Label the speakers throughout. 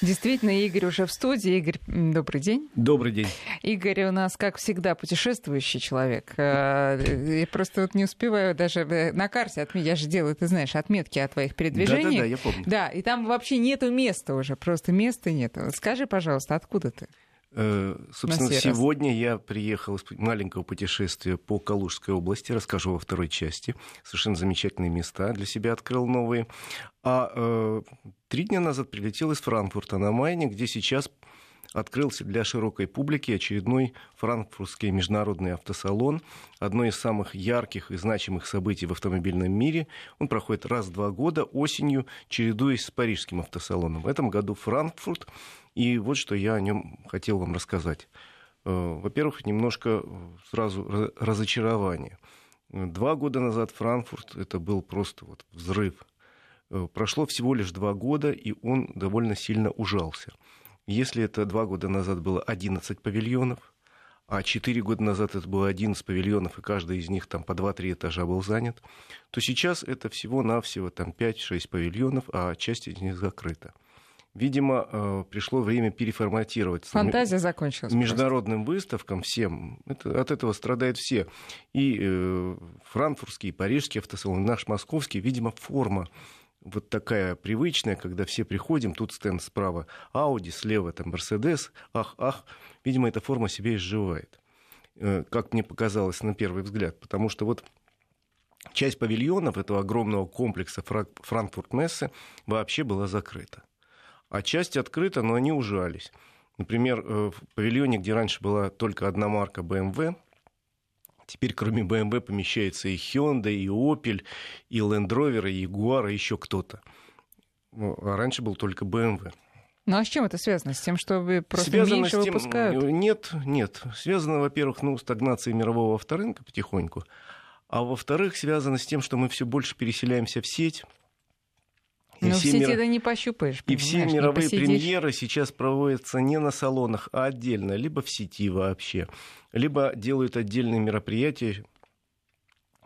Speaker 1: Действительно, Игорь уже в студии. Игорь, добрый день.
Speaker 2: Добрый день.
Speaker 1: Игорь у нас, как всегда, путешествующий человек. Э, я просто вот не успеваю даже э, на карте отметить. Я же делаю, ты знаешь, отметки о твоих передвижениях.
Speaker 2: Да-да-да, я помню.
Speaker 1: Да, и там вообще нету места уже, просто места нет. Скажи, пожалуйста, откуда ты?
Speaker 2: Э, собственно, сегодня я приехал из маленького путешествия по Калужской области, расскажу во второй части. Совершенно замечательные места для себя открыл новые. А э, три дня назад прилетел из Франкфурта на Майне, где сейчас открылся для широкой публики очередной франкфуртский международный автосалон, одно из самых ярких и значимых событий в автомобильном мире. Он проходит раз в два года осенью, чередуясь с парижским автосалоном. В этом году Франкфурт и вот что я о нем хотел вам рассказать. Э, во-первых, немножко сразу разочарование. Два года назад Франкфурт это был просто вот взрыв. Э, прошло всего лишь два года, и он довольно сильно ужался. Если это два года назад было 11 павильонов, а четыре года назад это было 11 павильонов, и каждый из них там по 2-3 этажа был занят, то сейчас это всего-навсего там 5-6 павильонов, а часть из них закрыта. Видимо, э, пришло время переформатировать.
Speaker 1: Фантазия закончилась.
Speaker 2: Международным просто. выставкам всем. Это, от этого страдают все. И э, франкфуртский, и парижский автосалон, наш московский. Видимо, форма вот такая привычная, когда все приходим, тут стенд справа Audi, слева там Mercedes, ах, ах. Видимо, эта форма себя изживает. Э, как мне показалось на первый взгляд. Потому что вот часть павильонов этого огромного комплекса Франкфурт-Мессы вообще была закрыта а часть открыта, но они ужались. Например, э, в павильоне, где раньше была только одна марка BMW, теперь кроме BMW помещается и Hyundai, и Opel, и Land Rover, и Jaguar, и еще кто-то. А раньше был только BMW.
Speaker 1: Ну а с чем это связано? С тем, что вы просто связано меньше тем... выпускают?
Speaker 2: Нет, нет. Связано, во-первых, ну, стагнацией мирового авторынка потихоньку. А во-вторых, связано с тем, что мы все больше переселяемся в сеть.
Speaker 1: Но в сети мир... не пощупаешь.
Speaker 2: И все мировые премьеры сейчас проводятся не на салонах, а отдельно, либо в сети вообще, либо делают отдельные мероприятия,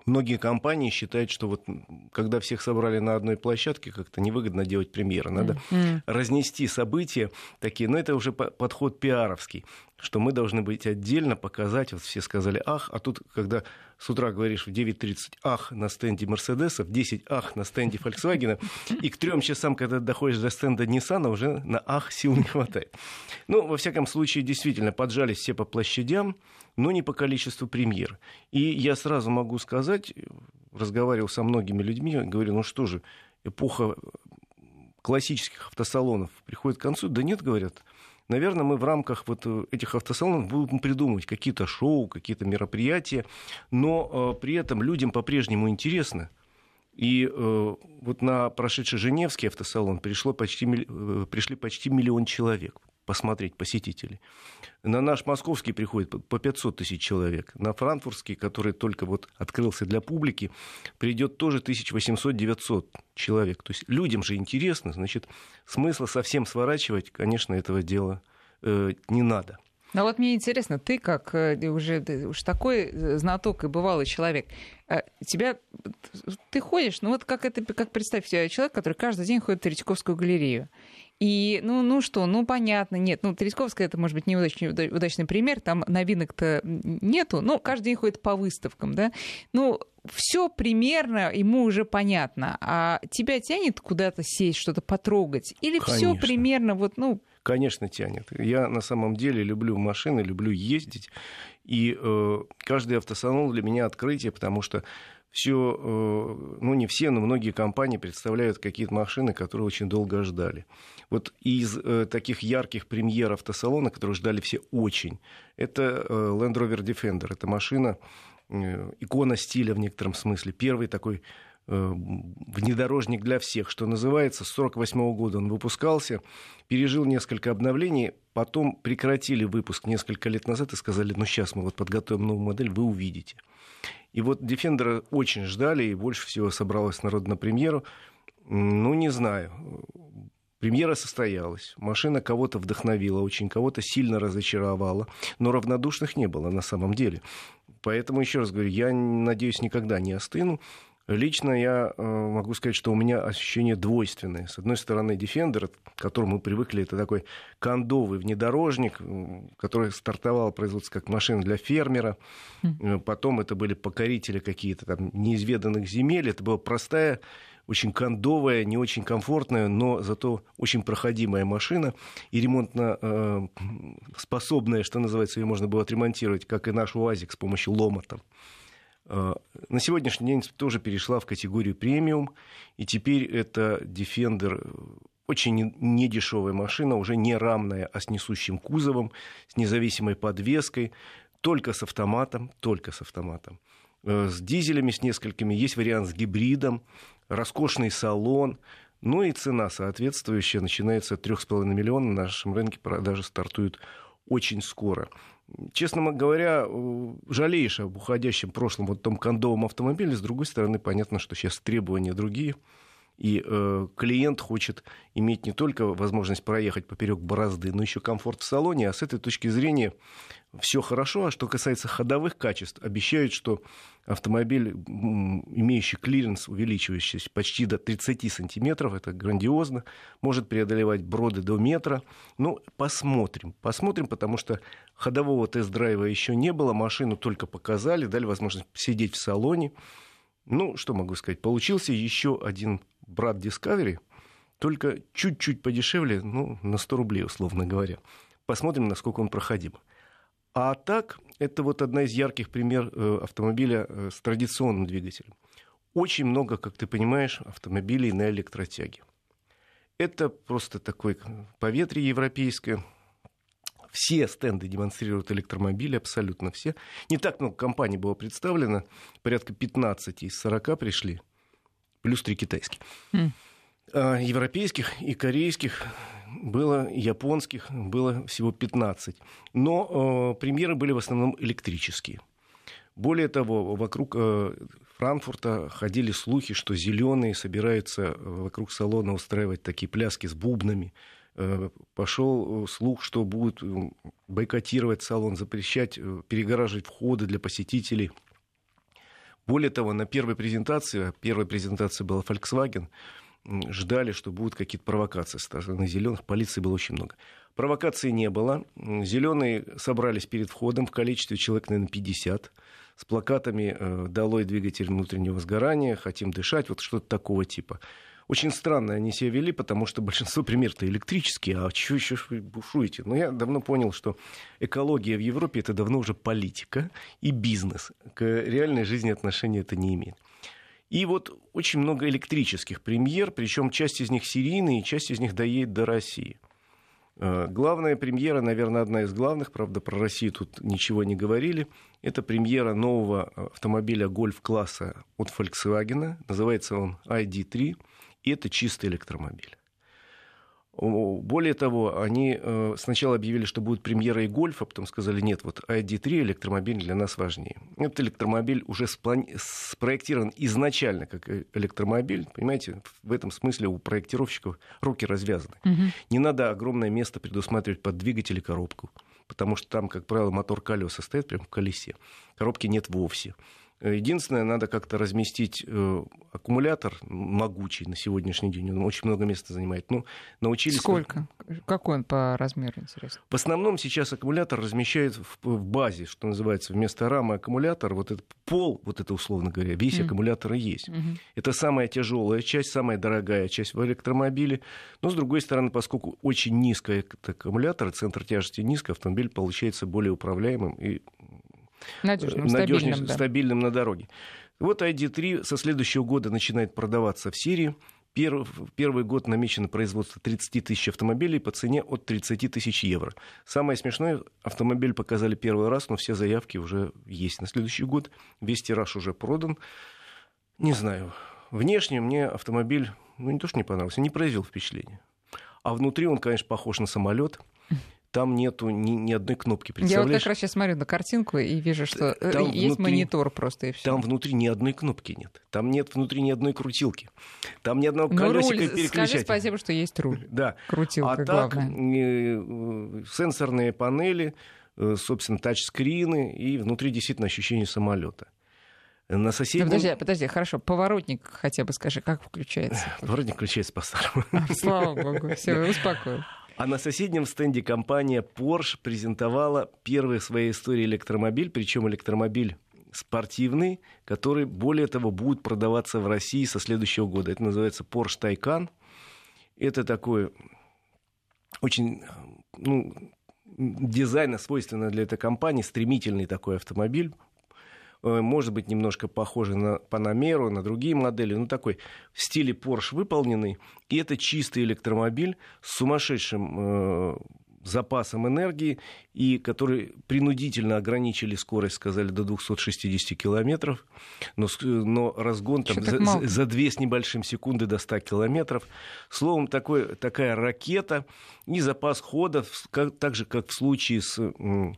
Speaker 2: Многие компании считают, что вот когда всех собрали на одной площадке, как-то невыгодно делать премьеры. Надо mm-hmm. разнести события такие. Но это уже подход пиаровский, что мы должны быть отдельно, показать. Вот все сказали «ах», а тут, когда с утра говоришь в 9.30 «ах» на стенде Мерседеса, в 10 «ах» на стенде Volkswagen, и к трем часам, когда доходишь до стенда Ниссана, уже на «ах» сил не хватает. Ну, во всяком случае, действительно, поджались все по площадям, но не по количеству премьер. И я сразу могу сказать, разговаривал со многими людьми, говорю, ну что же, эпоха классических автосалонов приходит к концу. Да нет, говорят, наверное, мы в рамках вот этих автосалонов будем придумывать какие-то шоу, какие-то мероприятия, но э, при этом людям по-прежнему интересно. И э, вот на прошедший Женевский автосалон пришло почти, э, пришли почти миллион человек посмотреть посетителей. На наш московский приходит по 500 тысяч человек. На франкфуртский, который только вот открылся для публики, придет тоже 1800-900 человек. То есть людям же интересно, значит, смысла совсем сворачивать, конечно, этого дела э, не надо.
Speaker 1: Ну вот мне интересно, ты как э, уже уж такой э, знаток и бывалый человек, э, тебя ты ходишь, ну вот как это, как представь себе человек, который каждый день ходит в Третьяковскую галерею. И, ну, ну что, ну понятно, нет, ну Тресковская это, может быть, не удачный, удачный пример, там новинок-то нету, но каждый день ходит по выставкам, да. Ну, все примерно ему уже понятно, а тебя тянет куда-то сесть, что-то потрогать? Или все примерно вот, ну...
Speaker 2: Конечно, тянет. Я на самом деле люблю машины, люблю ездить, и э, каждый автосалон для меня открытие, потому что все, э, ну не все, но многие компании представляют какие-то машины, которые очень долго ждали. Вот из э, таких ярких премьер автосалона, которые ждали все очень, это э, Land Rover Defender. Это машина, икона стиля в некотором смысле. Первый такой внедорожник для всех, что называется. С 1948 года он выпускался, пережил несколько обновлений, потом прекратили выпуск несколько лет назад и сказали, ну сейчас мы вот подготовим новую модель, вы увидите. И вот Defender очень ждали, и больше всего собралось народ на премьеру. Ну, не знаю. Премьера состоялась, машина кого-то вдохновила, очень кого-то сильно разочаровала, но равнодушных не было на самом деле. Поэтому, еще раз говорю, я, надеюсь, никогда не остыну. Лично я э, могу сказать, что у меня ощущение двойственное. С одной стороны, Defender, к которому мы привыкли, это такой кондовый внедорожник, который стартовал производство как машина для фермера. Mm. Потом это были покорители какие-то там неизведанных земель. Это была простая, очень кондовая, не очень комфортная, но зато очень проходимая машина. И ремонтно э, способная, что называется, ее можно было отремонтировать, как и наш УАЗик с помощью ломота. А, на сегодняшний день тоже перешла в категорию премиум, и теперь это Defender очень недешевая машина, уже не рамная, а с несущим кузовом, с независимой подвеской, только с автоматом, только с автоматом. Э, с дизелями, с несколькими, есть вариант с гибридом, роскошный салон, ну и цена соответствующая, начинается от 3,5 миллиона, на нашем рынке продажи стартуют очень скоро честно говоря, э, жалеешь об уходящем прошлом вот том кондовом автомобиле. С другой стороны, понятно, что сейчас требования другие. И э, клиент хочет иметь не только возможность проехать поперек борозды, но еще комфорт в салоне. А с этой точки зрения все хорошо. А что касается ходовых качеств, обещают, что автомобиль, имеющий клиренс, увеличивающийся почти до 30 сантиметров, это грандиозно, может преодолевать броды до метра. Ну, посмотрим. Посмотрим, потому что ходового тест-драйва еще не было, машину только показали, дали возможность сидеть в салоне. Ну, что могу сказать, получился еще один брат Discovery, только чуть-чуть подешевле, ну, на 100 рублей, условно говоря. Посмотрим, насколько он проходим. А так, это вот одна из ярких пример э, автомобиля э, с традиционным двигателем. Очень много, как ты понимаешь, автомобилей на электротяге. Это просто такое поветрие европейское, все стенды демонстрируют электромобили, абсолютно все. Не так много компаний было представлено, порядка 15 из 40 пришли, плюс 3 китайские. Mm. А европейских и корейских было, японских было всего 15. Но э, премьеры были в основном электрические. Более того, вокруг э, Франкфурта ходили слухи, что зеленые собираются вокруг салона устраивать такие пляски с бубнами, Э, пошел э, слух, что будут э, бойкотировать салон, запрещать, перегораживать входы для посетителей. Более того, на первой презентации, первая презентация была Volkswagen, ждали, что будут какие-то провокации со стороны зеленых. Полиции было очень много. Провокации не было. Зеленые собрались перед входом в количестве человек, наверное, 50 с плакатами «Долой двигатель внутреннего сгорания», «Хотим дышать», вот что-то такого типа. Очень странно они себя вели, потому что большинство примеров-то электрические, а чего еще вы бушуете? Но я давно понял, что экология в Европе это давно уже политика и бизнес. К реальной жизни отношения это не имеет. И вот очень много электрических премьер, причем часть из них серийные, часть из них доедет до России. Э, главная премьера, наверное, одна из главных, правда, про Россию тут ничего не говорили, это премьера нового автомобиля гольф-класса от Volkswagen. Называется он ID3 и это чистый электромобиль. Более того, они э, сначала объявили, что будет премьера и гольфа, потом сказали, нет, вот ID3 электромобиль для нас важнее. Этот электромобиль уже сплани... спроектирован изначально как э, электромобиль. Понимаете, в этом смысле у проектировщиков руки развязаны. Угу. Не надо огромное место предусматривать под двигатель и коробку, потому что там, как правило, мотор колеса стоит прямо в колесе. Коробки нет вовсе. Единственное, надо как-то разместить э, аккумулятор могучий на сегодняшний день. Он очень много места занимает. Ну, научились...
Speaker 1: Сколько? Какой он по размеру, интересно?
Speaker 2: В основном сейчас аккумулятор размещают в, в базе, что называется, вместо рамы аккумулятор. Вот этот пол, вот это условно говоря, весь mm. аккумулятор и есть. Mm-hmm. Это самая тяжелая часть, самая дорогая часть в электромобиле. Но, с другой стороны, поскольку очень низкий аккумулятор, центр тяжести низкий, автомобиль получается более управляемым и
Speaker 1: надежным, надежным
Speaker 2: стабильным, да. стабильным на дороге. Вот ID3 со следующего года начинает продаваться в Сирии. Первый, первый год намечено производство 30 тысяч автомобилей по цене от 30 тысяч евро. Самое смешное, автомобиль показали первый раз, но все заявки уже есть на следующий год. Весь тираж уже продан. Не знаю. Внешне мне автомобиль, ну не то, что не понравился, не произвел впечатления. А внутри он, конечно, похож на самолет там нету ни, ни одной кнопки.
Speaker 1: Я вот как раз сейчас смотрю на картинку и вижу, что э, там есть внутри, монитор просто и все.
Speaker 2: Там внутри ни одной кнопки нет. Там нет внутри ни одной крутилки. Там ни одного ну, колесика руль, переключателя.
Speaker 1: Скажи спасибо, что есть руль.
Speaker 2: Да.
Speaker 1: Крутилка
Speaker 2: а так, главное. сенсорные панели, э, собственно, тачскрины и внутри действительно ощущение самолета. На соседнем...
Speaker 1: Подожди, подожди, хорошо, поворотник хотя бы скажи, как включается?
Speaker 2: Поворотник включается по-старому.
Speaker 1: А, слава богу, все, успокоил.
Speaker 2: А на соседнем стенде компания Porsche презентовала первый в своей истории электромобиль, причем электромобиль спортивный, который, более того, будет продаваться в России со следующего года. Это называется Porsche Taycan. Это такой очень ну, дизайна свойственно для этой компании, стремительный такой автомобиль, может быть, немножко похожий на Панамеру, на другие модели, но такой в стиле Porsche выполненный. И это чистый электромобиль с сумасшедшим э, запасом энергии, и которые принудительно ограничили скорость, сказали, до 260 километров, но, но разгон там за, за 2 с небольшим секунды до 100 километров. Словом, такой, такая ракета и запас хода, как, так же, как в случае с э,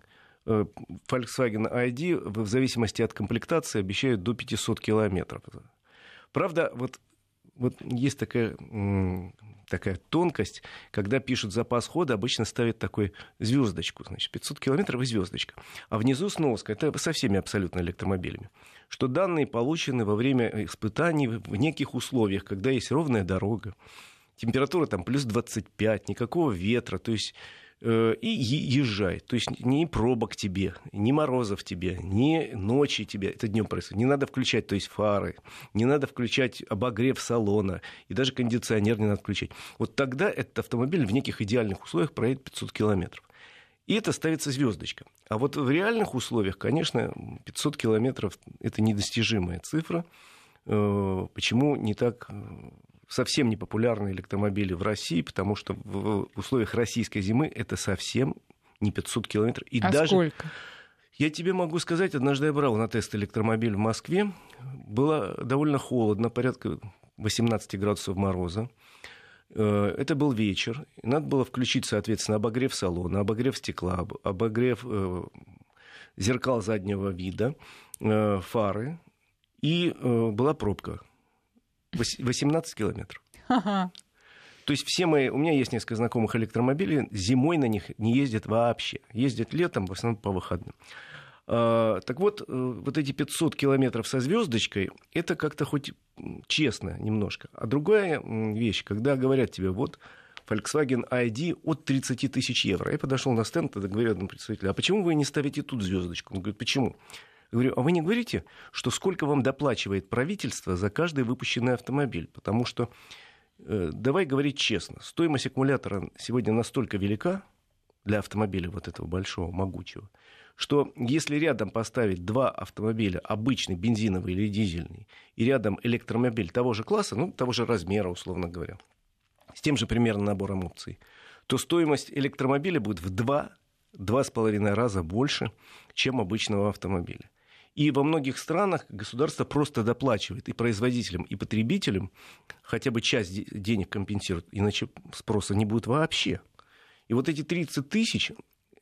Speaker 2: Volkswagen ID, в зависимости от комплектации, обещают до 500 километров. Правда, вот вот есть такая такая тонкость, когда пишут запас хода, обычно ставят такой звездочку, значит, 500 километров и звездочка. А внизу сноска, это со всеми абсолютно электромобилями, что данные получены во время испытаний в неких условиях, когда есть ровная дорога, температура там плюс 25, никакого ветра, то есть Э, и езжай. То есть ни пробок тебе, ни морозов тебе, ни ночи тебе, это днем происходит. Не надо включать, то есть фары, не надо включать обогрев салона, и даже кондиционер не надо включать. Вот тогда этот автомобиль в неких идеальных условиях проедет 500 километров. И это ставится звездочка. А вот в реальных условиях, конечно, 500 километров – это недостижимая цифра. Э, почему не так э, совсем не популярны электромобили в России, потому что в условиях российской зимы это совсем не 500 километров.
Speaker 1: И а даже... сколько?
Speaker 2: Я тебе могу сказать, однажды я брал на тест электромобиль в Москве. Было довольно холодно, порядка 18 градусов мороза. Э, это был вечер. Надо было включить, соответственно, обогрев салона, обогрев стекла, обогрев э, зеркал заднего вида, э, фары. И была пробка 18 километров. То есть все мои, у меня есть несколько знакомых электромобилей, зимой на них не ездят вообще. Ездят летом, в основном по выходным. А, так вот, э, вот эти 500 километров со звездочкой, это как-то хоть честно немножко. А другая вещь, когда говорят тебе, вот Volkswagen ID от 30 тысяч евро. Я подошел на стенд, тогда говорю одному представителю, а почему вы не ставите тут звездочку? Он говорит, почему? Говорю, а вы не говорите, что сколько вам доплачивает правительство за каждый выпущенный автомобиль? Потому что, э, давай говорить честно, стоимость аккумулятора сегодня настолько велика для автомобиля вот этого большого, могучего, что если рядом поставить два автомобиля, обычный бензиновый или дизельный, и рядом электромобиль того же класса, ну, того же размера, условно говоря, с тем же примерно набором опций, то стоимость электромобиля будет в два, два с половиной раза больше, чем обычного автомобиля. И во многих странах государство просто доплачивает и производителям, и потребителям хотя бы часть денег компенсирует, иначе спроса не будет вообще. И вот эти 30 тысяч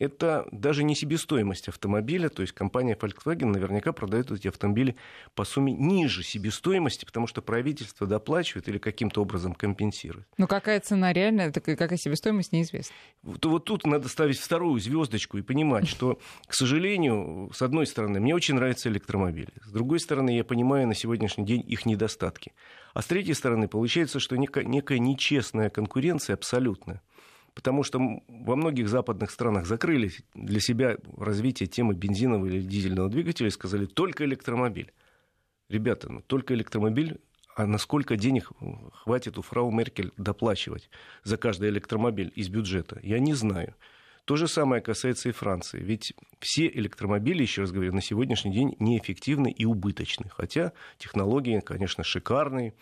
Speaker 2: это даже не себестоимость автомобиля, то есть компания Volkswagen наверняка продает эти автомобили по сумме ниже себестоимости, потому что правительство доплачивает или каким-то образом компенсирует.
Speaker 1: Ну какая цена реальная, какая себестоимость, неизвестна.
Speaker 2: То вот тут надо ставить вторую звездочку и понимать, что, к сожалению, с одной стороны, мне очень нравятся электромобили, с другой стороны, я понимаю на сегодняшний день их недостатки. А с третьей стороны, получается, что некая, некая нечестная конкуренция абсолютная потому что во многих западных странах закрыли для себя развитие темы бензинового или дизельного двигателя и сказали только электромобиль. Ребята, ну, только электромобиль, а насколько денег хватит у фрау Меркель доплачивать за каждый электромобиль из бюджета, я не знаю. То же самое касается и Франции. Ведь все электромобили, еще раз говорю, на сегодняшний день неэффективны и убыточны. Хотя технологии, конечно, шикарные,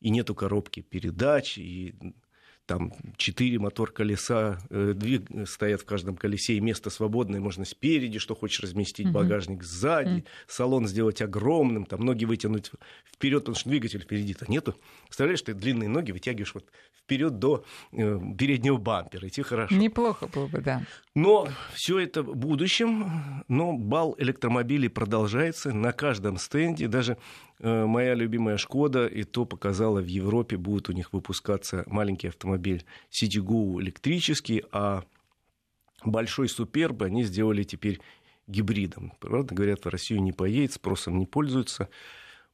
Speaker 2: и нету коробки передач, и там четыре мотор колеса э, двиг, стоят в каждом колесе, и место свободное, можно спереди, что хочешь разместить, багажник сзади, салон сделать огромным, там ноги вытянуть вперед, потому что двигатель впереди-то нету. Представляешь, ты длинные ноги вытягиваешь вот вперед до э, переднего бампера, идти хорошо.
Speaker 1: Неплохо было бы, да.
Speaker 2: Но все это в будущем, но бал электромобилей продолжается на каждом стенде, даже Э, моя любимая Шкода, и то показала в Европе, будет у них выпускаться маленький автомобиль Citigo электрический, а большой Суперб они сделали теперь гибридом. Правда, говорят, в Россию не поедет, спросом не пользуется.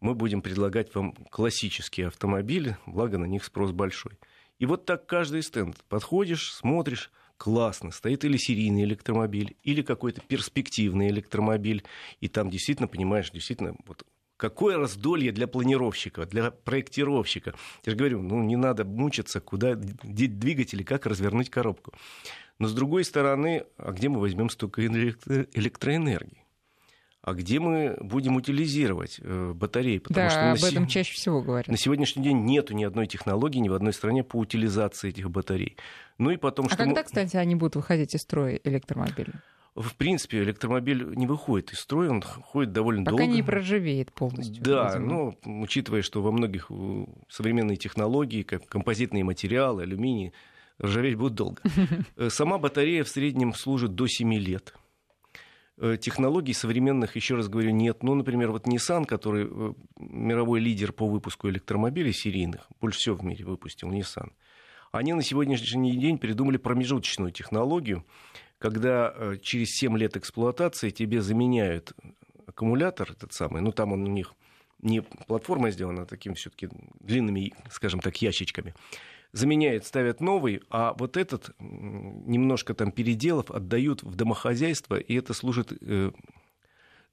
Speaker 2: Мы будем предлагать вам классические автомобили, благо на них спрос большой. И вот так каждый стенд. Подходишь, смотришь, классно, стоит или серийный электромобиль, или какой-то перспективный электромобиль, и там действительно, понимаешь, действительно, вот какое раздолье для планировщика, для проектировщика. Я же говорю, ну не надо мучиться, куда двигать или как развернуть коробку. Но с другой стороны, а где мы возьмем столько электроэнергии? а где мы будем утилизировать э, батареи.
Speaker 1: Потому да, что об этом чаще всего говорят.
Speaker 2: На сегодняшний день нету ни одной технологии ни в одной стране по утилизации этих батарей. Ну и потом,
Speaker 1: а что когда, мы... кстати, они будут выходить из строя электромобили?
Speaker 2: В принципе, электромобиль не выходит из строя, он ходит довольно
Speaker 1: Пока
Speaker 2: долго.
Speaker 1: Пока не проживеет полностью.
Speaker 2: Да, видимо. ну, учитывая, что во многих э, современные технологии, как композитные материалы, алюминий, ржаветь будут долго. Э, сама батарея в среднем служит до 7 лет. Э, технологий современных, еще раз говорю, нет. Ну, например, вот Nissan, который мировой лидер по выпуску электромобилей серийных, больше всего в мире выпустил Nissan, они на сегодняшний день придумали промежуточную технологию, когда э, через 7 лет эксплуатации тебе заменяют аккумулятор этот самый, ну, там он у них не платформа сделана, а такими все-таки длинными, скажем так, ящичками заменяют, ставят новый, а вот этот, немножко там переделав, отдают в домохозяйство, и это служит э,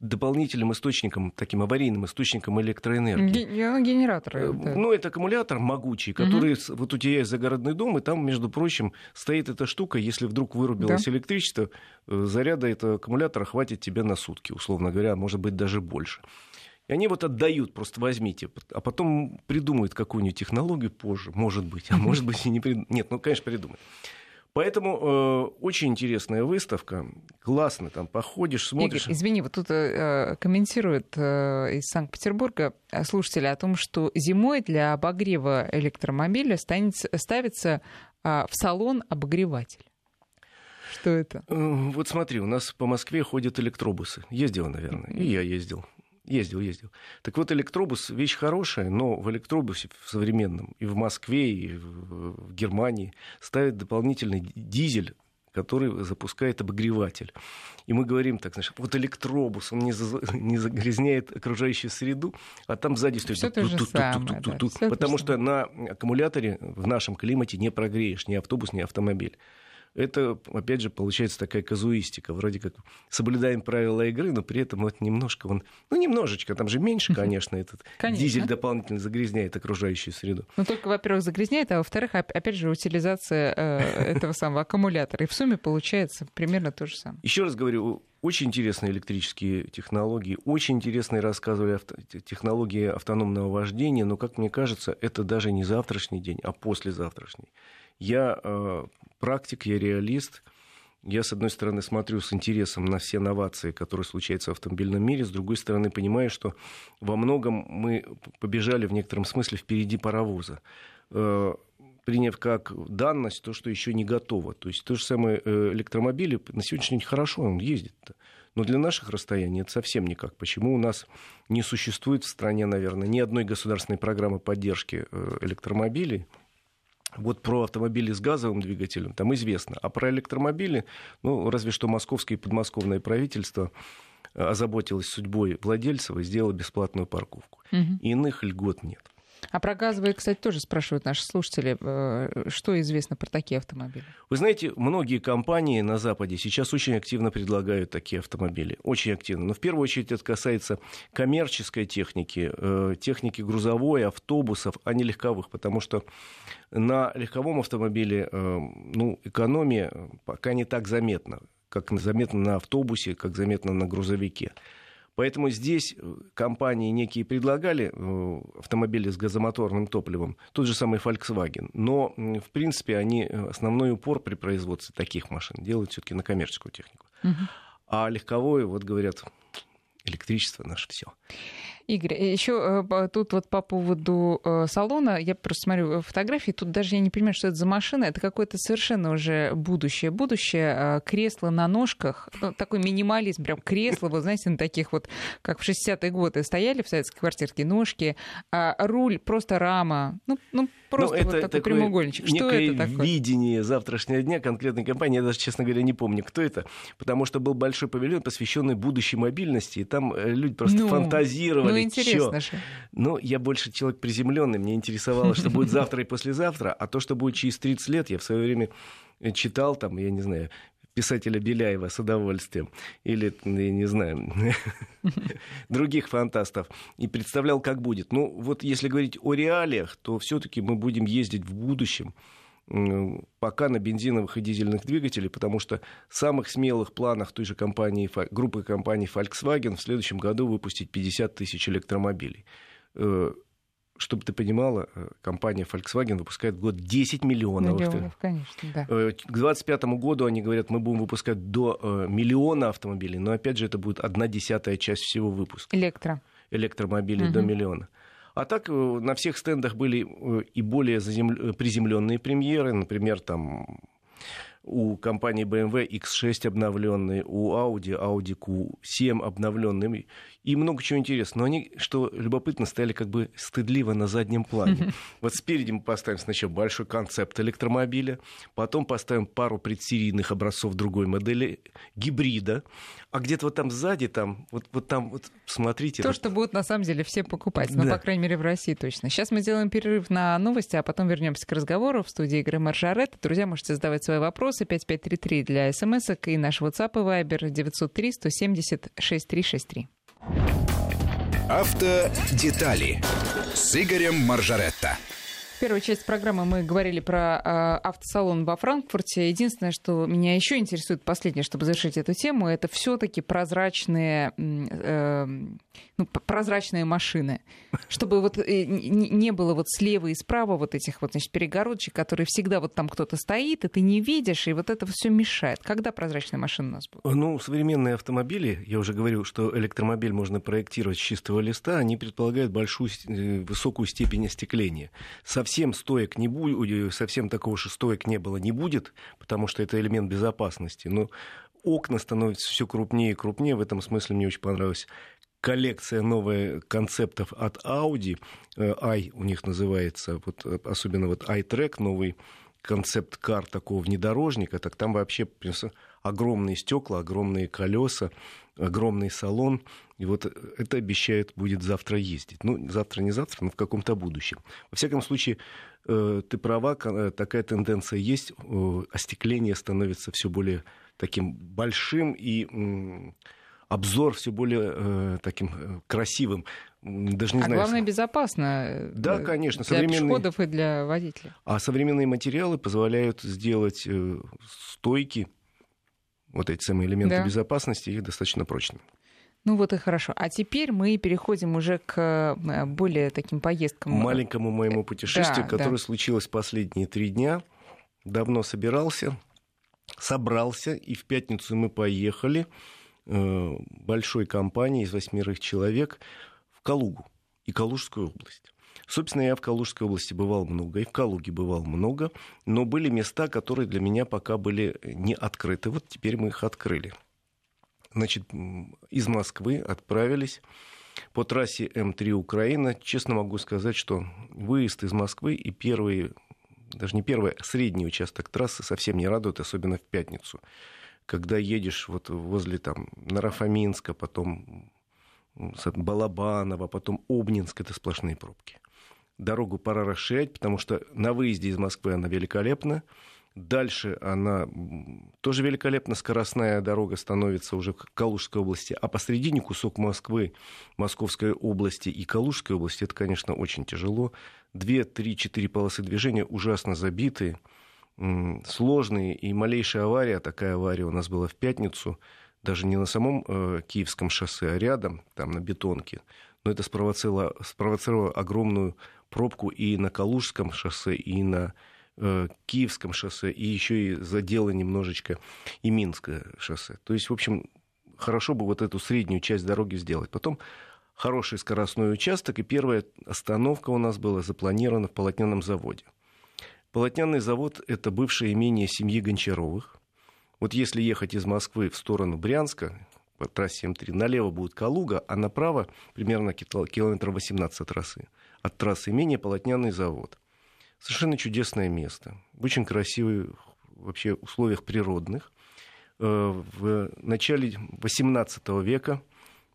Speaker 2: дополнительным источником, таким аварийным источником электроэнергии.
Speaker 1: Генератор. Э,
Speaker 2: да. Ну, это аккумулятор могучий, который, угу. вот у тебя есть загородный дом, и там, между прочим, стоит эта штука, если вдруг вырубилось да. электричество, э, заряда этого аккумулятора хватит тебе на сутки, условно говоря, а может быть даже больше. И они вот отдают, просто возьмите, а потом придумают какую-нибудь технологию позже, может быть, а может быть и не придумают. Нет, ну, конечно, придумают. Поэтому э, очень интересная выставка, классно, там походишь, смотришь.
Speaker 1: Игорь, извини, вот тут э, комментирует э, из Санкт-Петербурга слушатели о том, что зимой для обогрева электромобиля станет, ставится э, в салон обогреватель. Что это? Э,
Speaker 2: вот смотри, у нас по Москве ходят электробусы. Ездил, наверное, и я ездил. Ездил, ездил. Так вот, электробус вещь хорошая, но в электробусе в современном и в Москве, и в Германии ставят дополнительный дизель который запускает обогреватель. И мы говорим так, значит, вот электробус, он не, за, не загрязняет окружающую среду, а там сзади стоит... Все
Speaker 1: то же самое,
Speaker 2: Потому что на аккумуляторе в нашем климате не прогреешь ни автобус, ни автомобиль это, опять же, получается такая казуистика. Вроде как соблюдаем правила игры, но при этом вот немножко он... Ну, немножечко, там же меньше, конечно, этот конечно. дизель дополнительно загрязняет окружающую среду.
Speaker 1: Ну, только, во-первых, загрязняет, а во-вторых, опять же, утилизация э, этого самого аккумулятора. И в сумме получается примерно то же самое.
Speaker 2: Еще раз говорю, очень интересные электрические технологии, очень интересные рассказывали авто, технологии автономного вождения, но, как мне кажется, это даже не завтрашний день, а послезавтрашний. Я э, практик, я реалист. Я, с одной стороны, смотрю с интересом на все новации, которые случаются в автомобильном мире, с другой стороны, понимаю, что во многом мы побежали в некотором смысле впереди паровоза э, приняв как данность то, что еще не готово. То есть то же самое э, электромобили на сегодняшний день хорошо, он ездит. -то. Но для наших расстояний это совсем никак. Почему у нас не существует в стране, наверное, ни одной государственной программы поддержки э, электромобилей, вот про автомобили с газовым двигателем там известно. А про электромобили, ну, разве что московское и подмосковное правительство э, озаботилось судьбой владельцев и сделало бесплатную парковку. Угу. Иных льгот нет.
Speaker 1: А про газовые, кстати, тоже спрашивают наши слушатели, э, что известно про такие автомобили?
Speaker 2: Вы знаете, многие компании на Западе сейчас очень активно предлагают такие автомобили. Очень активно. Но в первую очередь это касается коммерческой техники, э, техники грузовой, автобусов, а не легковых. Потому что на легковом автомобиле э, ну, экономия пока не так заметна, как заметно на автобусе, как заметно на грузовике. Поэтому здесь э, компании некие предлагали э, автомобили с газомоторным топливом, тот же самый Volkswagen. Но, в принципе, они э, основной упор при производстве таких машин делают все-таки на коммерческую технику. Угу. А легковое, вот говорят, электричество наше все.
Speaker 1: Игорь, еще э, тут вот по поводу э, салона, я просто смотрю фотографии, тут даже я не понимаю, что это за машина, это какое-то совершенно уже будущее. Будущее, э, кресло на ножках, ну, такой минимализм, прям кресло, вот знаете, на таких вот, как в 60-е годы стояли в советской квартирке, ножки, а руль, просто рама, ну, ну просто ну, вот такой прямоугольничек.
Speaker 2: Что
Speaker 1: это
Speaker 2: такое? видение завтрашнего дня конкретной компании, я даже, честно говоря, не помню, кто это, потому что был большой павильон, посвященный будущей мобильности, и там люди просто ну, фантазировали.
Speaker 1: Ну, интересно же.
Speaker 2: Ну, я больше человек приземленный, мне интересовало, что будет завтра и послезавтра, а то, что будет через 30 лет, я в свое время читал, там, я не знаю, писателя Беляева с удовольствием, или, я не знаю, других фантастов, и представлял, как будет. Ну, вот если говорить о реалиях, то все-таки мы будем ездить в будущем, пока на бензиновых и дизельных двигателях, потому что в самых смелых планах той же компании, группы компаний Volkswagen в следующем году выпустить 50 тысяч электромобилей. Э, чтобы ты понимала, э, компания Volkswagen выпускает в год 10 миллионов.
Speaker 1: Миллионов, конечно, да.
Speaker 2: Э, к 2025 году они говорят, мы будем выпускать до миллиона автомобилей, но опять же это будет одна десятая часть всего выпуска.
Speaker 1: Электро.
Speaker 2: Электромобилей угу. до миллиона. А так на всех стендах были и более приземленные премьеры, например, там у компании BMW X6 обновленный, у Audi Audi Q7 обновленный и много чего интересного. Но они, что любопытно, стояли как бы стыдливо на заднем плане. Вот спереди мы поставим сначала большой концепт электромобиля, потом поставим пару предсерийных образцов другой модели, гибрида, а где-то вот там сзади, там, вот, вот там, вот смотрите.
Speaker 1: То,
Speaker 2: вот...
Speaker 1: что будут на самом деле все покупать, ну, по крайней мере, в России точно. Сейчас мы сделаем перерыв на новости, а потом вернемся к разговору в студии игры Маржарет. Друзья, можете задавать свои вопросы. 5533 для смс и наш WhatsApp и Viber 903 170 6363.
Speaker 3: Автодетали с Игорем Маржаретто
Speaker 1: первой части программы мы говорили про э, автосалон во Франкфурте. Единственное, что меня еще интересует, последнее, чтобы завершить эту тему, это все-таки прозрачные, э, ну, прозрачные машины. Чтобы вот э, не было вот слева и справа вот этих вот значит, перегородочек, которые всегда вот там кто-то стоит, и ты не видишь, и вот это все мешает. Когда прозрачные машины у нас будут?
Speaker 2: Ну, современные автомобили, я уже говорил, что электромобиль можно проектировать с чистого листа, они предполагают большую, э, высокую степень остекления. Совсем совсем стоек не будет, совсем такого же стоек не было, не будет, потому что это элемент безопасности. Но окна становятся все крупнее и крупнее. В этом смысле мне очень понравилась коллекция новых концептов от Audi. Э, i у них называется, вот, особенно вот iTrack, новый концепт-кар такого внедорожника, так там вообще огромные стекла, огромные колеса, огромный салон. И вот это обещают будет завтра ездить. Ну, завтра не завтра, но в каком-то будущем. Во всяком случае, э, ты права, э, такая тенденция есть. Остекление становится все более таким большим и обзор все более э, таким красивым. Даже не
Speaker 1: а
Speaker 2: знаю,
Speaker 1: главное, безопасно.
Speaker 2: Да, конечно.
Speaker 1: Для современные... пешеходов и для водителей.
Speaker 2: А современные материалы позволяют сделать стойки вот эти самые элементы да. безопасности, их достаточно прочными.
Speaker 1: Ну вот и хорошо. А теперь мы переходим уже к э, более таким поездкам.
Speaker 2: Маленькому моему путешествию, да, которое да. случилось последние три дня. Давно собирался, собрался, и в пятницу мы поехали э, большой компанией из восьмерых человек в Калугу и Калужскую область. Собственно, я в Калужской области бывал много, и в Калуге бывал много, но были места, которые для меня пока были не открыты. Вот теперь мы их открыли. Значит, из Москвы отправились по трассе М3 Украина. Честно могу сказать, что выезд из Москвы и первый, даже не первый, а средний участок трассы совсем не радует, особенно в пятницу. Когда едешь вот возле там Нарафаминска, потом Балабанова, потом Обнинск, это сплошные пробки дорогу пора расширять, потому что на выезде из Москвы она великолепна. Дальше она тоже великолепна, скоростная дорога становится уже в Калужской области, а посредине кусок Москвы, Московской области и Калужской области, это, конечно, очень тяжело. Две, три, четыре полосы движения ужасно забитые, сложные, и малейшая авария, такая авария у нас была в пятницу, даже не на самом э, Киевском шоссе, а рядом, там на бетонке, но это спровоцировало, спровоцировало огромную пробку и на Калужском шоссе, и на э, Киевском шоссе, и еще и задело немножечко и Минское шоссе. То есть, в общем, хорошо бы вот эту среднюю часть дороги сделать. Потом хороший скоростной участок, и первая остановка у нас была запланирована в полотняном заводе. Полотняный завод – это бывшее имение семьи Гончаровых. Вот если ехать из Москвы в сторону Брянска, по трассе М3, налево будет Калуга, а направо примерно километров 18 от трассы. От трассы имения Полотняный завод. Совершенно чудесное место. В очень красивых вообще условиях природных. Э, в начале XVIII века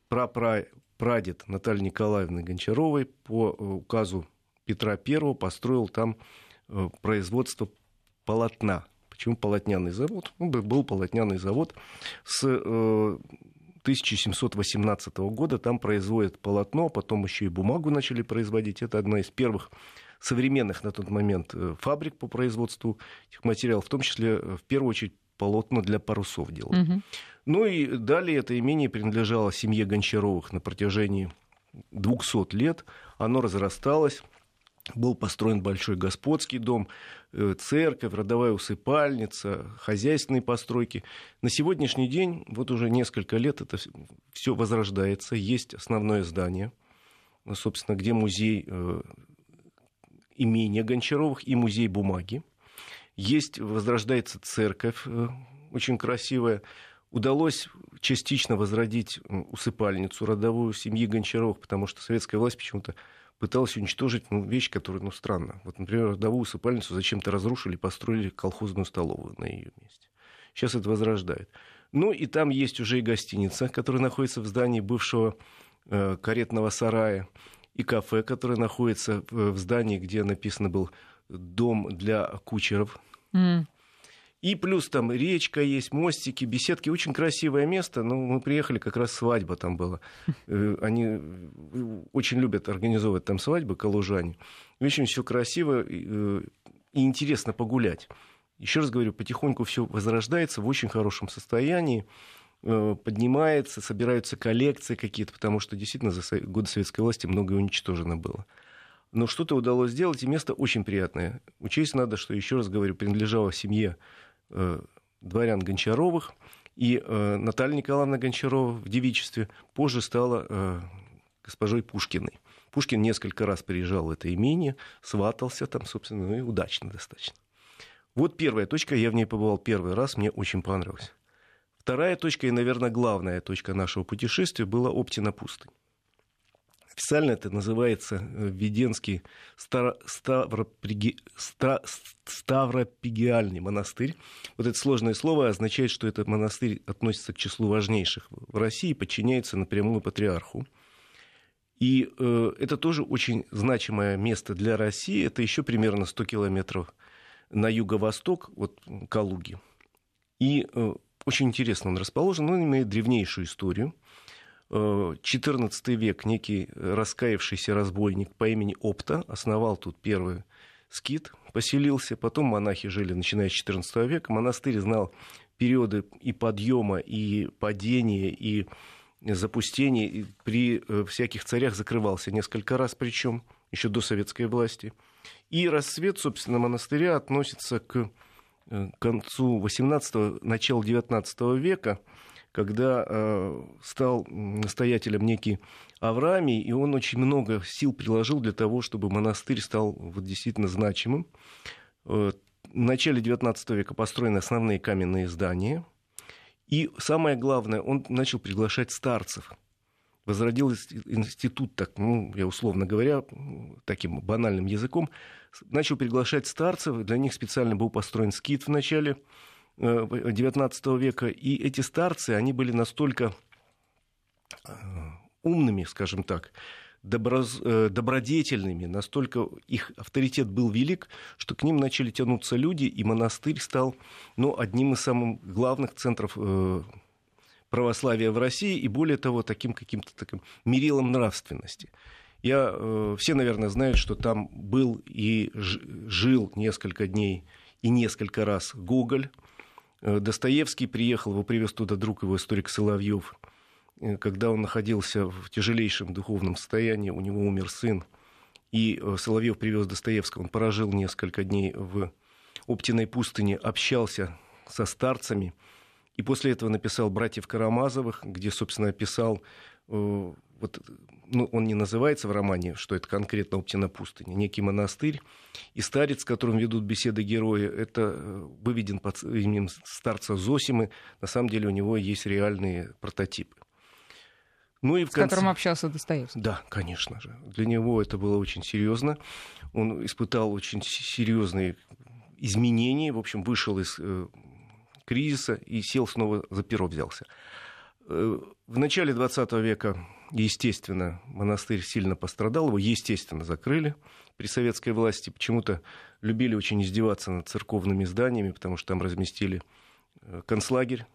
Speaker 2: прапрадед Натальи Николаевны Гончаровой по э, указу Петра I построил там э, производство полотна. Почему полотняный завод? Ну, был полотняный завод с 1718 года. Там производят полотно, потом еще и бумагу начали производить. Это одна из первых современных на тот момент фабрик по производству этих материалов, в том числе, в первую очередь, полотна для парусов делали. Угу. Ну и далее это имение принадлежало семье Гончаровых на протяжении 200 лет. Оно разрасталось. Был построен большой господский дом, э, церковь, родовая усыпальница, хозяйственные постройки. На сегодняшний день, вот уже несколько лет, это все возрождается. Есть основное здание, собственно, где музей э, имения Гончаровых и музей бумаги. Есть, возрождается церковь, э, очень красивая. Удалось частично возродить усыпальницу родовую семьи Гончаровых, потому что советская власть почему-то пыталась уничтожить ну, вещь, которая, ну, странно. Вот, например, родовую усыпальницу зачем-то разрушили, построили колхозную столовую на ее месте. Сейчас это возрождает. Ну, и там есть уже и гостиница, которая находится в здании бывшего э, каретного сарая, и кафе, которое находится в, в здании, где написано был дом для кучеров. Mm. И плюс там речка есть, мостики, беседки. Очень красивое место. Ну, мы приехали, как раз свадьба там была. Э, они э, очень любят организовывать там свадьбы, калужане. Очень все красиво э, и интересно погулять. Еще раз говорю, потихоньку все возрождается в очень хорошем состоянии поднимается, собираются коллекции какие-то, потому что действительно за годы советской власти многое уничтожено было но что-то удалось сделать, и место очень приятное. Учесть надо, что, еще раз говорю, принадлежало семье дворян Гончаровых, и э, Наталья Николаевна Гончарова в девичестве позже стала э, госпожой Пушкиной. Пушкин несколько раз приезжал в это имение, сватался там, собственно, ну и удачно достаточно. Вот первая точка, я в ней побывал первый раз, мне очень понравилось. Вторая точка и, наверное, главная точка нашего путешествия была Оптина пустынь. Официально это называется э, Веденский Ставроприги... Ставропигиальный монастырь. Вот это сложное слово означает, что этот монастырь относится к числу важнейших в России, подчиняется напрямую патриарху. И э, это тоже очень значимое место для России. Это еще примерно 100 километров на юго-восток от Калуги. И э, очень интересно он расположен. Он имеет древнейшую историю – XIV век некий раскаявшийся разбойник по имени Опта основал тут первый скит, поселился, потом монахи жили, начиная с XIV века. Монастырь знал периоды и подъема, и падения, и запустения. И при э, всяких царях закрывался несколько раз, причем еще до советской власти. И расцвет, собственно, монастыря относится к э, концу XVIII, началу XIX века – когда э, стал настоятелем некий Авраамий, и он очень много сил приложил для того, чтобы монастырь стал вот, действительно значимым. Э, в начале XIX века построены основные каменные здания. И самое главное, он начал приглашать старцев. Возродил институт, так, ну, я условно говоря, таким банальным языком, начал приглашать старцев. Для них специально был построен скит в начале XIX э, века, и эти старцы, они были настолько э, умными, скажем так, доброз, э, добродетельными, настолько их авторитет был велик, что к ним начали тянуться люди, и монастырь стал ну, одним из самых главных центров православия в России, и более того, таким каким-то таким мерилом нравственности. Я, все, наверное, знают, что там был и жил несколько дней и несколько раз Гоголь, Э, Достоевский приехал, его привез туда друг его, историк Соловьев. Э, когда он находился в тяжелейшем духовном состоянии, у него умер сын, и э, Соловьев привез Достоевского, он прожил несколько дней в Оптиной пустыне, общался со старцами, и после этого написал «Братьев Карамазовых», где, собственно, описал вот, ну, он не называется в романе, что это конкретно Оптина пустыня, некий монастырь. И старец, с которым ведут беседы герои, это выведен под именем старца Зосимы. На самом деле у него есть реальные прототипы.
Speaker 1: Ну и в с конце... которым общался Достоевский.
Speaker 2: Да, конечно же. Для него это было очень серьезно. Он испытал очень серьезные изменения. В общем, вышел из э, кризиса и сел снова за перо взялся. Э, в начале 20 века, естественно, монастырь сильно пострадал. Его, естественно, закрыли при советской власти. Почему-то любили очень издеваться над церковными зданиями, потому что там разместили э, концлагерь.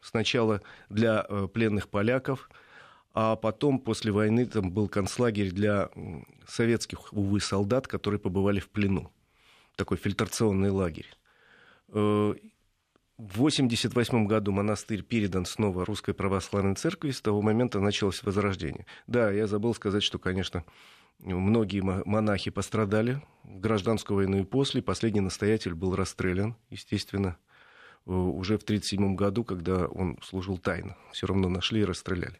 Speaker 2: Сначала для э, пленных поляков – а потом, после войны, там был концлагерь для советских, увы, солдат, которые побывали в плену. Такой фильтрационный лагерь. В 1988 году монастырь передан снова Русской Православной Церкви, с того момента началось возрождение. Да, я забыл сказать, что, конечно, многие монахи пострадали в гражданскую войну и после. Последний настоятель был расстрелян, естественно, э, уже в 1937 году, когда он служил тайно. Все равно нашли и расстреляли.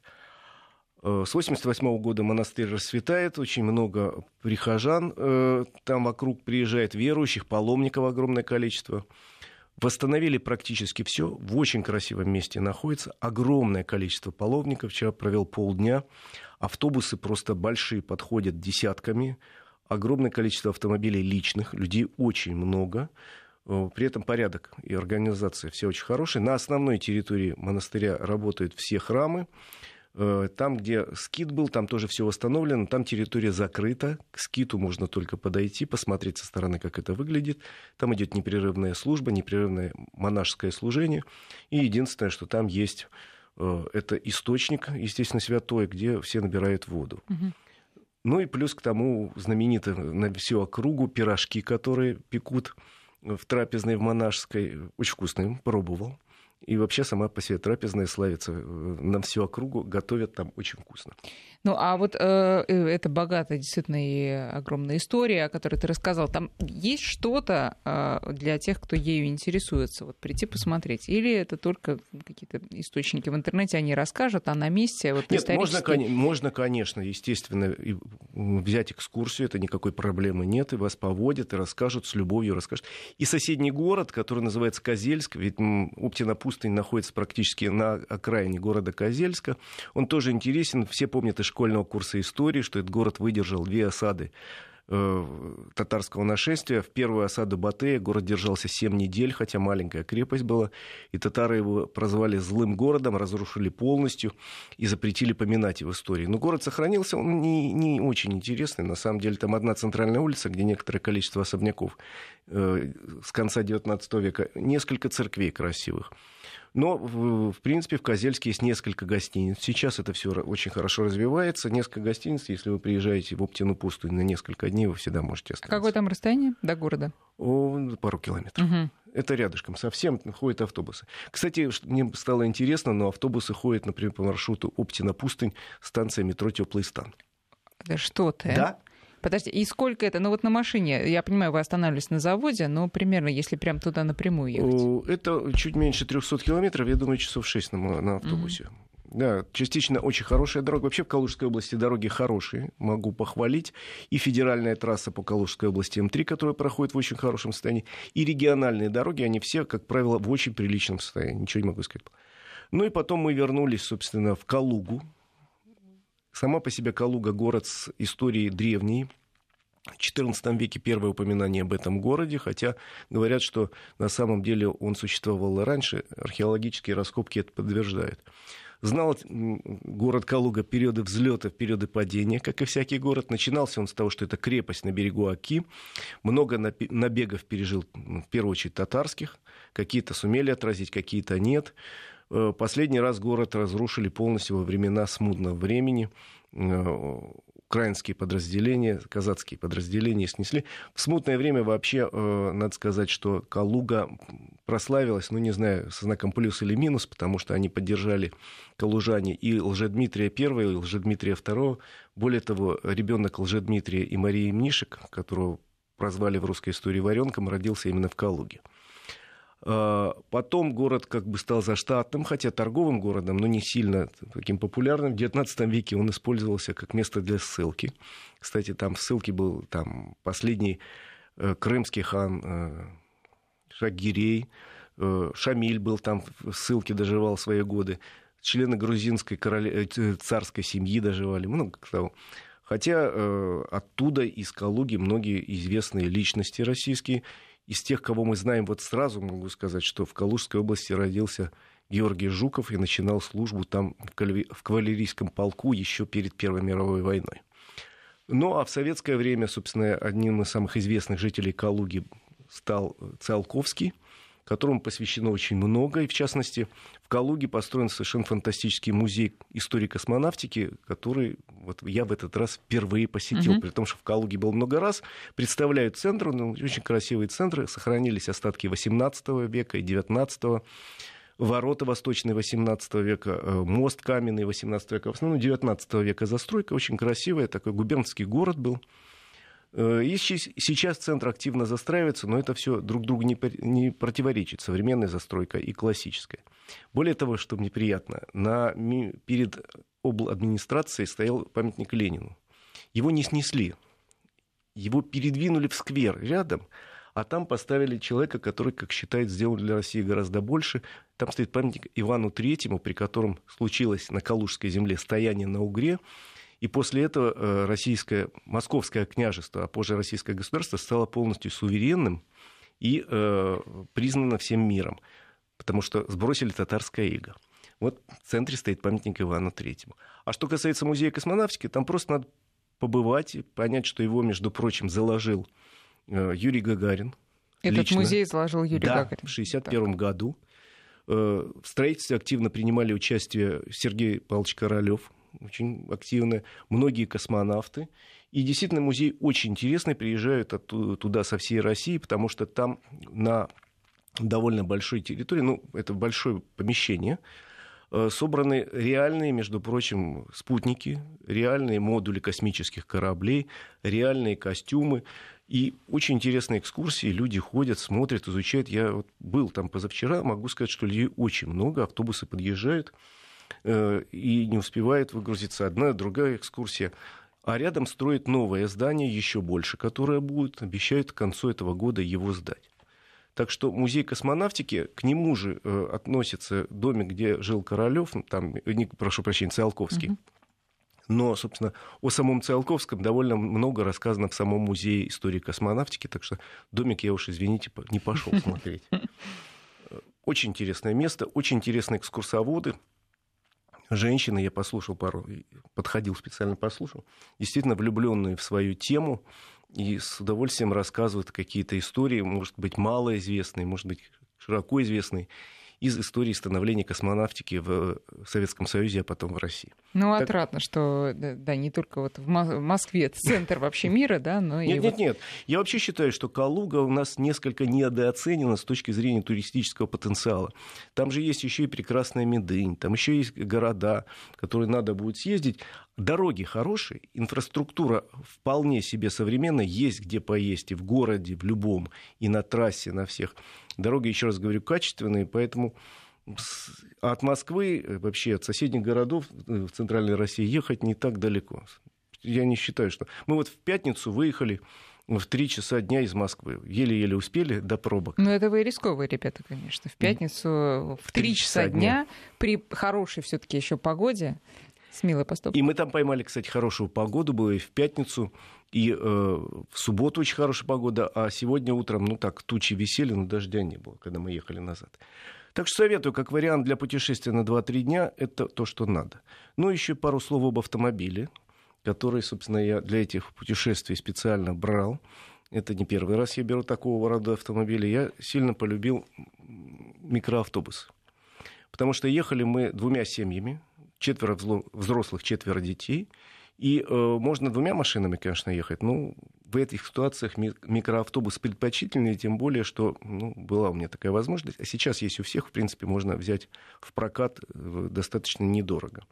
Speaker 2: Э, с 1988 года монастырь расцветает, очень много прихожан э, там вокруг приезжает, верующих, паломников огромное количество. Восстановили практически все, в очень красивом месте находится, огромное количество паломников, вчера провел полдня, автобусы просто большие, подходят десятками, огромное количество автомобилей личных, людей очень много, э, при этом порядок и организация все очень хорошие. На основной территории монастыря работают все храмы, там, где скит был, там тоже все восстановлено, там территория закрыта, к скиту можно только подойти, посмотреть со стороны, как это выглядит. Там идет непрерывная служба, непрерывное монашеское служение. И единственное, что там есть, э, это источник, естественно, святой, где все набирают воду. Угу. Ну и плюс к тому знаменитые на всю округу пирожки, которые пекут в трапезной, в монашеской. Очень вкусные, пробовал. И вообще сама по себе трапезная славится. Э, на всю округу готовят там очень вкусно.
Speaker 1: Ну, а вот э, э, это богатая действительно и огромная история, о которой ты рассказал. Там есть что-то э, для тех, кто ею интересуется, вот прийти посмотреть? Или это только какие-то источники в интернете, они расскажут, а на месте вот
Speaker 2: Нет, исторически... можно, можно, конечно, естественно, взять экскурсию, это никакой проблемы нет, и вас поводят, и расскажут с любовью, расскажут. И соседний город, который называется Козельск, ведь Оптина пустынь находится практически на окраине города Козельска, он тоже интересен, все помнят и школьного курса истории, что этот город выдержал две осады э, татарского нашествия. В первую осаду Батыя город держался 7 недель, хотя маленькая крепость была. И татары его прозвали злым городом, разрушили полностью и запретили поминать его истории. Но город сохранился, он не, не очень интересный. На самом деле там одна центральная улица, где некоторое количество особняков э, с конца 19 века, несколько церквей красивых. Но, в, в принципе, в Козельске есть несколько гостиниц. Сейчас это все очень хорошо развивается. Несколько гостиниц, если вы приезжаете в Оптину пустыню на несколько дней, вы всегда можете остановиться.
Speaker 1: Какое там расстояние до города?
Speaker 2: О, пару километров. Угу. Это рядышком, совсем ходят автобусы. Кстати, мне стало интересно, но автобусы ходят, например, по маршруту Оптина-Пустынь, станция метро Теплый стан.
Speaker 1: Да что ты?
Speaker 2: Да,
Speaker 1: Подожди, и сколько это? Ну вот на машине, я понимаю, вы останавливались на заводе, но примерно, если прям туда напрямую ехать.
Speaker 2: Это чуть меньше 300 километров, я думаю, часов 6 на, на автобусе. Mm-hmm. Да, частично очень хорошая дорога. Вообще в Калужской области дороги хорошие, могу похвалить. И федеральная трасса по Калужской области М3, которая проходит в очень хорошем состоянии, и региональные дороги, они все, как правило, в очень приличном состоянии. Ничего не могу сказать. Ну и потом мы вернулись, собственно, в Калугу, Сама по себе Калуга город с историей древней. В XIV веке первое упоминание об этом городе, хотя говорят, что на самом деле он существовал и раньше. Археологические раскопки это подтверждают. Знал город Калуга периоды взлета, периоды падения, как и всякий город. Начинался он с того, что это крепость на берегу Аки. Много набегов пережил, в первую очередь, татарских. Какие-то сумели отразить, какие-то нет. Э, последний раз город разрушили полностью во времена смутного времени. Э, украинские подразделения, казацкие подразделения снесли. В смутное время вообще, э, надо сказать, что Калуга прославилась, ну, не знаю, со знаком плюс или минус, потому что они поддержали калужане и Лжедмитрия I, и Лжедмитрия II. Более того, ребенок Лжедмитрия и Марии Мнишек, которого прозвали в русской истории варенком, родился именно в Калуге. А, потом город как бы стал заштатным, хотя торговым городом, но не сильно таким популярным. В XIX веке он использовался как место для ссылки. Кстати, там в ссылке был там, последний э, крымский хан э, Шагирей, э, Шамиль был там в ссылке, доживал свои годы. Члены грузинской короле... царской семьи доживали, много того. Хотя э, оттуда, из Калуги, многие известные личности российские – из тех, кого мы знаем, вот сразу могу сказать, что в Калужской области родился Георгий Жуков и начинал службу там в кавалерийском полку еще перед Первой мировой войной. Ну а в советское время, собственно, одним из самых известных жителей Калуги стал Циолковский – которому посвящено очень много. И, в частности, в Калуге построен совершенно фантастический музей истории космонавтики, который вот я в этот раз впервые посетил. Угу. При том, что в Калуге был много раз. Представляют центр, ну, очень красивые центры. Сохранились остатки 18 века и 19 ворота восточные 18 века, э, мост каменный 18 века, в основном 19 века застройка, очень красивая, такой губернский город был. Э, и сейчас центр активно застраивается, но это все друг другу не, не противоречит, современная застройка и классическая. Более того, что мне приятно, на, перед обл. администрацией стоял памятник Ленину. Его не снесли, его передвинули в сквер рядом, а там поставили человека, который, как считает, сделал для России гораздо больше. Там стоит памятник Ивану Третьему, при котором случилось на Калужской земле стояние на Угре, и после этого э, российское, московское княжество, а позже российское государство стало полностью суверенным и э, признано всем миром, потому что сбросили татарское иго. Вот в центре стоит памятник Ивану Третьему. А что касается музея космонавтики, там просто надо побывать и понять, что его, между прочим, заложил э, Юрий Гагарин.
Speaker 1: Этот лично. музей заложил Юрий
Speaker 2: да,
Speaker 1: Гагарин.
Speaker 2: в 1961 году. В строительстве активно принимали участие Сергей Павлович Королёв, очень активно, многие космонавты. И действительно, музей очень интересный, приезжают оттуда, туда со всей России, потому что там на довольно большой территории, ну, это большое помещение, э, собраны реальные, между прочим, спутники, реальные модули космических кораблей, реальные костюмы. И очень интересные экскурсии, люди ходят, смотрят, изучают. Я вот был там позавчера, могу сказать, что людей очень много, автобусы подъезжают. Э, и не успевает выгрузиться одна, другая экскурсия. А рядом строят новое здание, еще больше, которое будет, обещают к концу этого года его сдать. Так что музей космонавтики, к нему же э, относится домик, где жил Королев, там, не, прошу прощения, Циолковский. Угу. Но, собственно, о самом Циолковском довольно много рассказано в самом музее истории космонавтики, так что домик я уж, извините, не пошел смотреть. Очень интересное место, очень интересные экскурсоводы женщины, я послушал пару, подходил специально послушал, действительно влюбленные в свою тему и с удовольствием рассказывают какие-то истории, может быть, малоизвестные, может быть, широко известные из истории становления космонавтики в Советском Союзе, а потом в России.
Speaker 1: Ну, так... отрадно, что да, не только вот в Москве центр вообще мира, да, но
Speaker 2: нет,
Speaker 1: и...
Speaker 2: Нет, нет, нет. Я вообще считаю, что Калуга у нас несколько недооценена с точки зрения туристического потенциала. Там же есть еще и прекрасная Медынь, там еще есть города, которые надо будет съездить. Дороги хорошие, инфраструктура вполне себе современная, есть где поесть и в городе, в любом, и на трассе, на всех. Дороги, еще раз говорю, качественные, поэтому от Москвы, э, вообще от соседних городов э, в Центральной России ехать не так далеко. Я не считаю, что... Мы вот в пятницу выехали в три часа дня из Москвы. Еле-еле успели до пробок.
Speaker 1: Ну, это вы рисковые ребята, конечно. В пятницу в три часа, часа дня, дня при хорошей все таки еще погоде Смелый поступок.
Speaker 2: И мы там поймали, кстати, хорошую погоду, было и в пятницу, и э, в субботу очень хорошая погода, а сегодня утром, ну так, тучи висели, но дождя не было, когда мы ехали назад. Так что советую, как вариант для путешествия на 2-3 дня, это то, что надо. Ну, еще пару слов об автомобиле, который, собственно, я для этих путешествий специально брал. Это не первый раз я беру такого рода автомобили. Я сильно полюбил микроавтобус. Потому что ехали мы двумя семьями, четверо взрослых, четверо детей. И э, можно двумя машинами, конечно, ехать. Но в этих ситуациях микроавтобус предпочтительнее, тем более, что ну, была у меня такая возможность. А сейчас есть у всех, в принципе, можно взять в прокат э, достаточно недорого.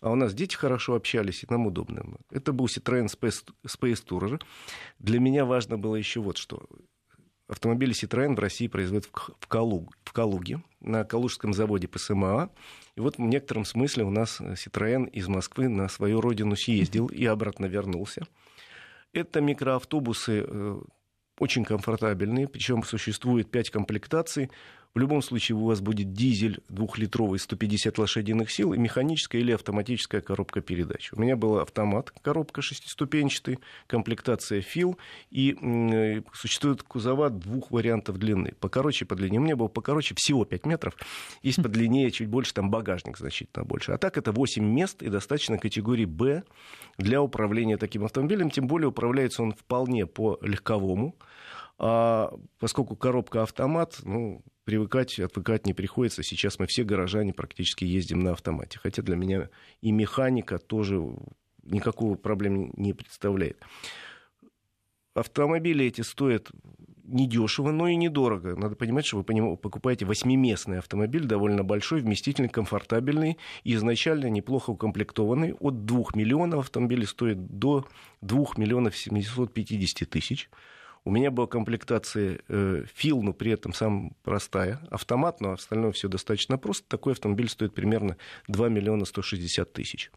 Speaker 2: А у нас дети хорошо общались, и нам удобно. Это был Citroёn Space, Space Tourer. Для меня важно было еще вот что автомобили Citroën в России производят в, Калуг, в Калуге, на Калужском заводе ПСМА. И вот в некотором смысле у нас Citroën из Москвы на свою родину съездил и обратно вернулся. Это микроавтобусы э, очень комфортабельные, причем существует 5 комплектаций. В любом случае у вас будет дизель двухлитровый 150 лошадиных сил и механическая или автоматическая коробка передач. У меня был автомат, коробка шестиступенчатый, комплектация FIL, и существует кузова двух вариантов длины. Покороче, по длине. У меня был покороче всего 5 метров. Есть подлиннее чуть больше, там багажник значительно больше. А так это 8 мест и достаточно категории «Б» для управления таким автомобилем. Тем более управляется он вполне по легковому. А поскольку коробка автомат, ну, привыкать, отвыкать не приходится. Сейчас мы все горожане практически ездим на автомате. Хотя для меня и механика тоже никакого проблем не представляет. Автомобили эти стоят недешево, но и недорого. Надо понимать, что вы покупаете восьмиместный автомобиль, довольно большой, вместительный, комфортабельный, и изначально неплохо укомплектованный. От 2 миллионов автомобилей стоит до 2 миллионов 750 тысяч. У меня была комплектация э, фил, но при этом самая простая. Автомат, но остальное все достаточно просто. Такой автомобиль стоит примерно 2 миллиона 160 тысяч.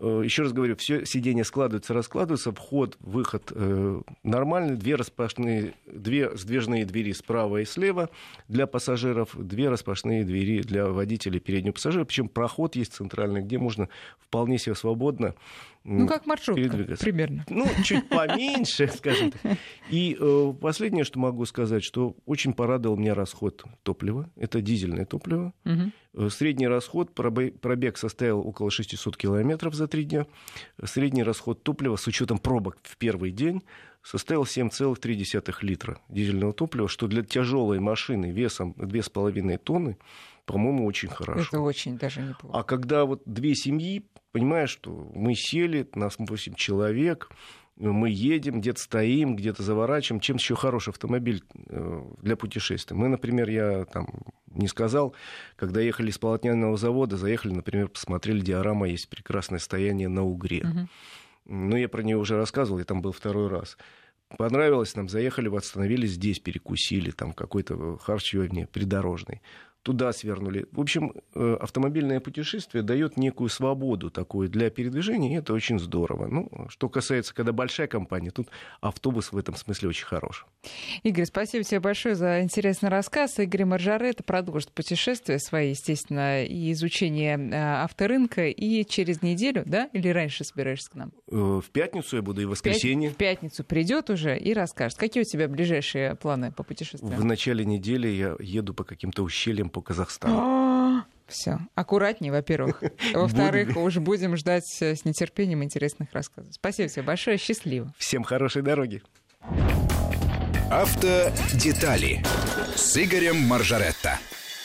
Speaker 2: Э, еще раз говорю, все сиденья складываются, раскладываются, вход, выход э, нормальный, две распашные, две сдвижные двери справа и слева для пассажиров, две распашные двери для водителей переднего пассажира, причем проход есть центральный, где можно вполне себе свободно
Speaker 1: ну, как маршрутка, примерно.
Speaker 2: Ну, чуть поменьше, скажем так. И э, последнее, что могу сказать, что очень порадовал меня расход топлива. Это дизельное топливо. Угу. Средний расход, пробег составил около 600 километров за три дня. Средний расход топлива с учетом пробок в первый день составил 7,3 литра дизельного топлива, что для тяжелой машины весом 2,5 тонны, по-моему, очень хорошо.
Speaker 1: Это очень даже неплохо.
Speaker 2: А когда вот две семьи понимаешь, что мы сели, нас 8 человек, мы едем, где-то стоим, где-то заворачиваем. Чем еще хороший автомобиль э, для путешествия? Мы, например, я там не сказал, когда ехали из полотняного завода, заехали, например, посмотрели диорама, есть прекрасное стояние на Угре. Угу. Ну, я про нее уже рассказывал, я там был второй раз. Понравилось нам, заехали, остановились здесь, перекусили, там какой-то харчевне придорожный туда свернули. В общем, э, автомобильное путешествие дает некую свободу такую для передвижения, и это очень здорово. Ну, что касается, когда большая компания, тут автобус в этом смысле очень хорош.
Speaker 1: Игорь, спасибо тебе большое за интересный рассказ. Игорь Маржарет продолжит путешествие свои, естественно, и изучение э, авторынка, и через неделю, да, или раньше собираешься к нам?
Speaker 2: Э, в пятницу я буду, и в воскресенье.
Speaker 1: В пятницу придет уже и расскажет. Какие у тебя ближайшие планы по путешествию?
Speaker 2: В начале недели я еду по каким-то ущельям по Казахстану.
Speaker 1: Все. Аккуратнее, во-первых. Во-вторых, уже будем ждать э, с нетерпением интересных рассказов. Спасибо тебе большое. Счастливо.
Speaker 2: Всем хорошей дороги.
Speaker 3: Автодетали с Игорем Маржаретто.